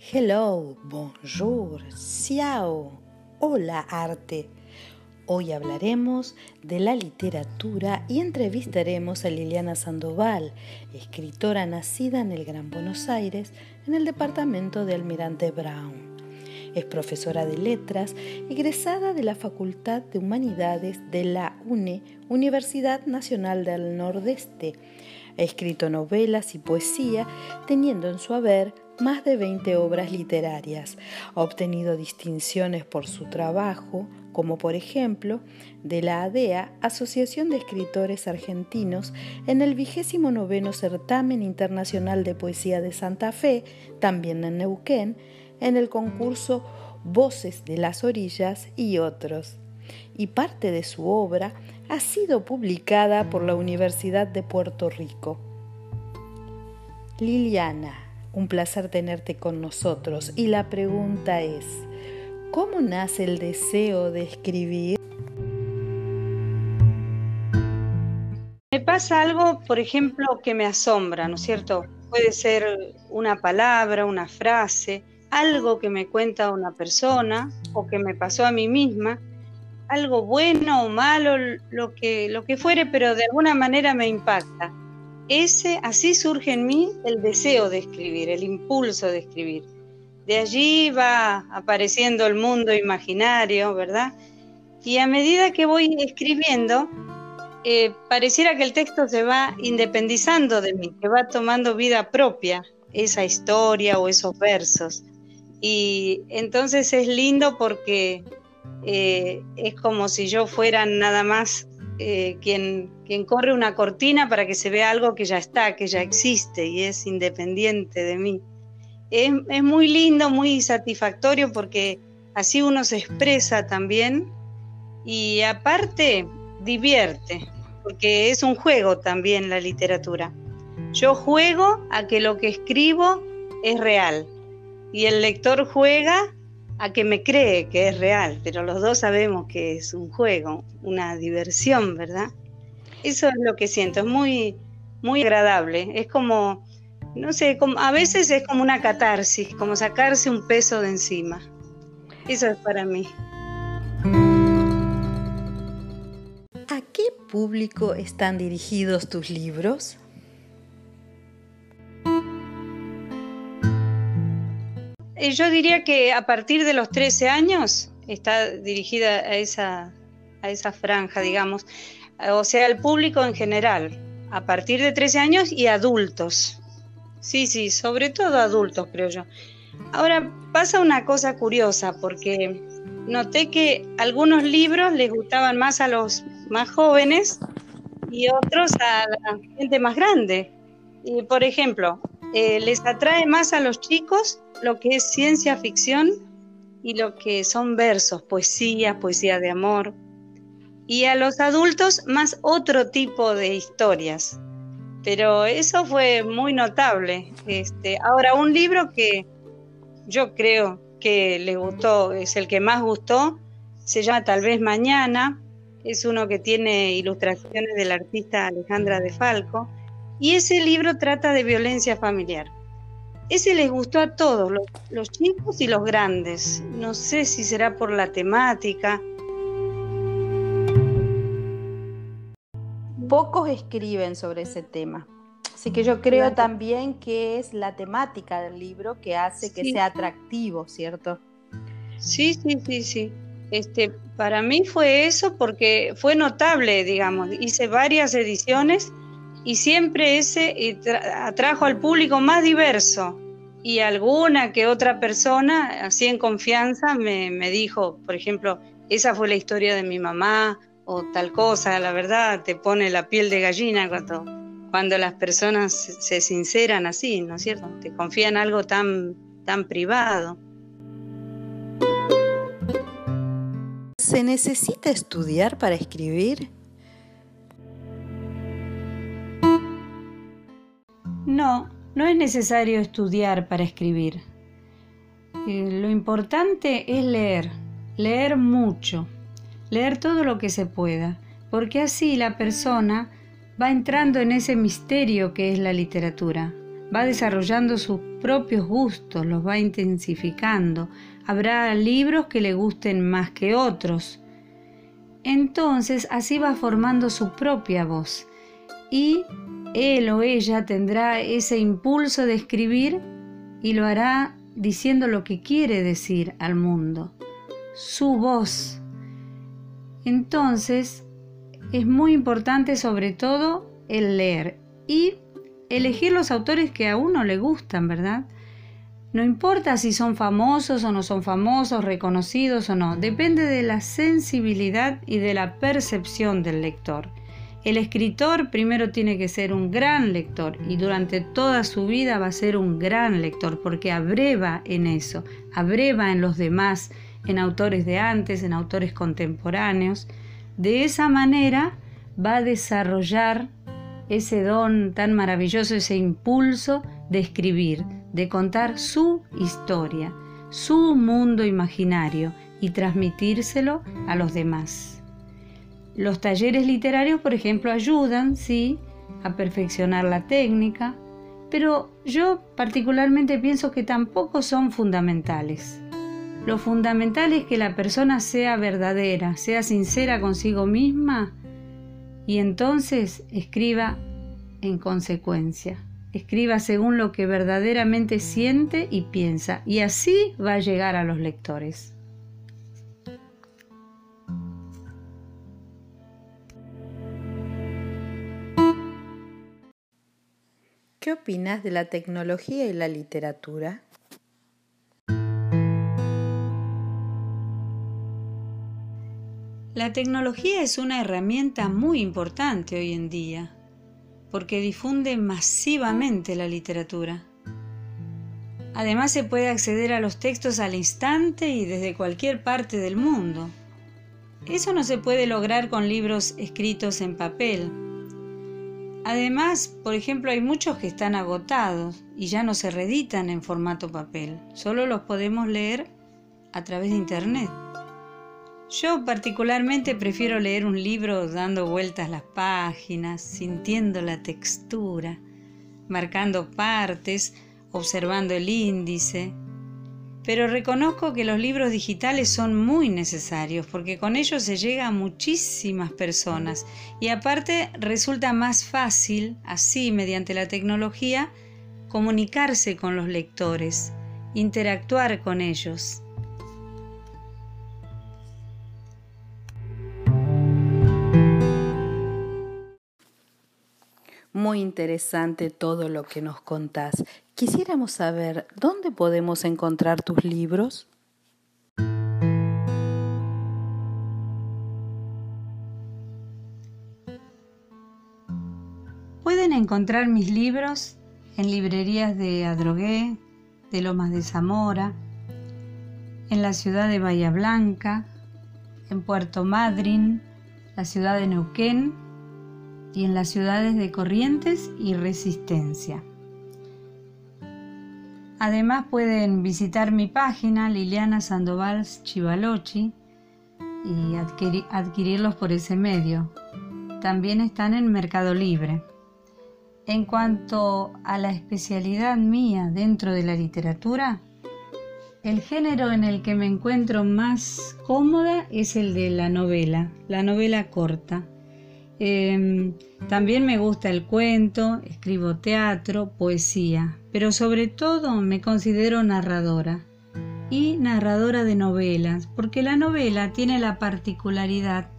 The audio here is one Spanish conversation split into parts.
Hello, bonjour, ciao, hola arte. Hoy hablaremos de la literatura y entrevistaremos a Liliana Sandoval, escritora nacida en el Gran Buenos Aires, en el departamento de Almirante Brown. Es profesora de letras, egresada de la Facultad de Humanidades de la UNE, Universidad Nacional del Nordeste. Ha escrito novelas y poesía, teniendo en su haber más de 20 obras literarias. Ha obtenido distinciones por su trabajo, como por ejemplo de la ADEA, Asociación de Escritores Argentinos, en el vigésimo noveno certamen internacional de poesía de Santa Fe, también en Neuquén, en el concurso Voces de las Orillas y otros. Y parte de su obra ha sido publicada por la Universidad de Puerto Rico. Liliana, un placer tenerte con nosotros y la pregunta es, ¿cómo nace el deseo de escribir? Me pasa algo, por ejemplo, que me asombra, ¿no es cierto? Puede ser una palabra, una frase, algo que me cuenta una persona o que me pasó a mí misma, algo bueno o malo, lo que, lo que fuere, pero de alguna manera me impacta ese, así surge en mí el deseo de escribir, el impulso de escribir. De allí va apareciendo el mundo imaginario, ¿verdad? Y a medida que voy escribiendo, eh, pareciera que el texto se va independizando de mí, que va tomando vida propia, esa historia o esos versos. Y entonces es lindo porque eh, es como si yo fuera nada más eh, quien, corre una cortina para que se vea algo que ya está, que ya existe y es independiente de mí. Es muy lindo, muy satisfactorio porque así uno se expresa también y aparte divierte, porque es un juego también la literatura. Yo juego a que lo que escribo es real y el lector juega a que me cree que es real, pero los dos sabemos que es un juego, una diversión, ¿verdad? Eso es lo que siento, es muy, muy agradable, es como, no sé, como, a veces es como una catarsis, como sacarse un peso de encima. Eso es para mí. ¿A qué público están dirigidos tus libros? Yo diría que a partir de los 13 años está dirigida a esa, a esa franja, digamos, o sea, al público en general, a partir de 13 años y adultos. Sí, sí, sobre todo adultos, creo yo. Ahora pasa una cosa curiosa, porque noté que algunos libros les gustaban más a los más jóvenes y otros a la gente más grande. Y, por ejemplo, eh, les atrae más a los chicos lo que es ciencia ficción y lo que son versos, poesía, poesía de amor. Y a los adultos más otro tipo de historias. Pero eso fue muy notable. Este, ahora, un libro que yo creo que les gustó, es el que más gustó, se llama Tal vez Mañana. Es uno que tiene ilustraciones del artista Alejandra de Falco. Y ese libro trata de violencia familiar. Ese les gustó a todos, los, chicos y los grandes. No sé si será por la temática. Pocos escriben sobre ese tema. Así que yo creo también que es la temática del libro que hace que sea atractivo, ¿cierto? Sí, sí, sí, sí. Este, para mí fue eso porque fue notable, digamos. Hice varias ediciones y siempre ese atrajo al público más diverso. Y alguna que otra persona, así en confianza, me, dijo, por ejemplo, esa fue la historia de mi mamá o tal cosa, la verdad, te pone la piel de gallina cuando, cuando las personas se sinceran así, ¿no es cierto? Te confían algo tan, tan privado. ¿Se necesita estudiar para escribir? No, no es necesario estudiar para escribir. Eh, lo importante es leer, leer mucho, leer todo lo que se pueda, porque así la persona va entrando en ese misterio que es la literatura, va desarrollando sus propios gustos, los va intensificando. Habrá libros que le gusten más que otros. Entonces así va formando su propia voz y él o ella tendrá ese impulso de escribir y lo hará diciendo lo que quiere decir al mundo, su voz. Entonces, es muy importante sobre todo el leer y elegir los autores que a uno le gustan, ¿verdad? No importa si son famosos o no son famosos, reconocidos o no, depende de la sensibilidad y de la percepción del lector. El escritor primero tiene que ser un gran lector y durante toda su vida va a ser un gran lector porque abreva en eso, abreva en los demás, en autores de antes, en autores contemporáneos. De esa manera va a desarrollar ese don tan maravilloso, ese impulso de escribir, de contar su historia, su mundo imaginario y transmitírselo a los demás. Los talleres literarios, por ejemplo, ayudan, sí, a perfeccionar la técnica, pero yo particularmente pienso que tampoco son fundamentales. Lo fundamental es que la persona sea verdadera, sea sincera consigo misma y entonces escriba en consecuencia. Escriba según lo que verdaderamente siente y piensa y así va a llegar a los lectores. ¿Qué opinas de la tecnología y la literatura? La tecnología es una herramienta muy importante hoy en día porque difunde masivamente la literatura. Además se puede acceder a los textos al instante y desde cualquier parte del mundo. Eso no se puede lograr con libros escritos en papel, Además, por ejemplo, hay muchos que están agotados y ya no se reeditan en formato papel, solo los podemos leer a través de Internet. Yo particularmente prefiero leer un libro dando vueltas las páginas, sintiendo la textura, marcando partes, observando el índice, pero reconozco que los libros digitales son muy necesarios porque con ellos se llega a muchísimas personas y aparte resulta más fácil, así mediante la tecnología, comunicarse con los lectores, interactuar con ellos. Muy interesante todo lo que nos contás. Quisiéramos saber dónde podemos encontrar tus libros. Pueden encontrar mis libros en librerías de Adrogué, de Lomas de Zamora, en la ciudad de Bahía Blanca, en Puerto Madryn, la ciudad de Neuquén y en las ciudades de Corrientes y Resistencia. Además pueden visitar mi página Liliana Sandoval Chivalochi y adquirirlos por ese medio. También están en Mercado Libre. En cuanto a la especialidad mía dentro de la literatura, el género en el que me encuentro más cómoda es el de la novela, la novela corta. Em, también me gusta el cuento, escribo teatro, poesía, pero sobre todo me considero narradora y narradora de novelas, porque la novela tiene la particularidad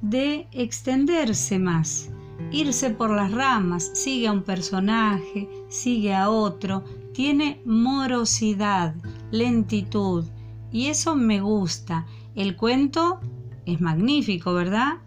de extenderse más, irse por las ramas, sigue a un personaje, sigue a otro, tiene morosidad, lentitud, y eso me gusta. El cuento es magnífico, ¿verdad?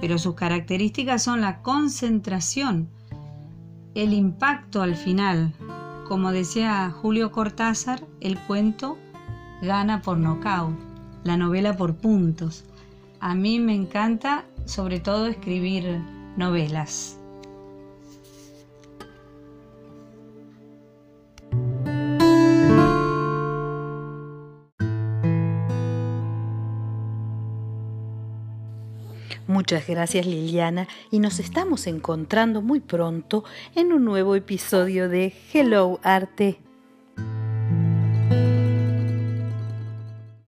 Pero sus características son la concentración, el impacto al final. Como decía Julio Cortázar, el cuento gana por nocaut, la novela por puntos. A mí me encanta sobre todo escribir novelas. Muchas gracias Liliana y nos estamos encontrando muy pronto en un nuevo episodio de Hello Arte.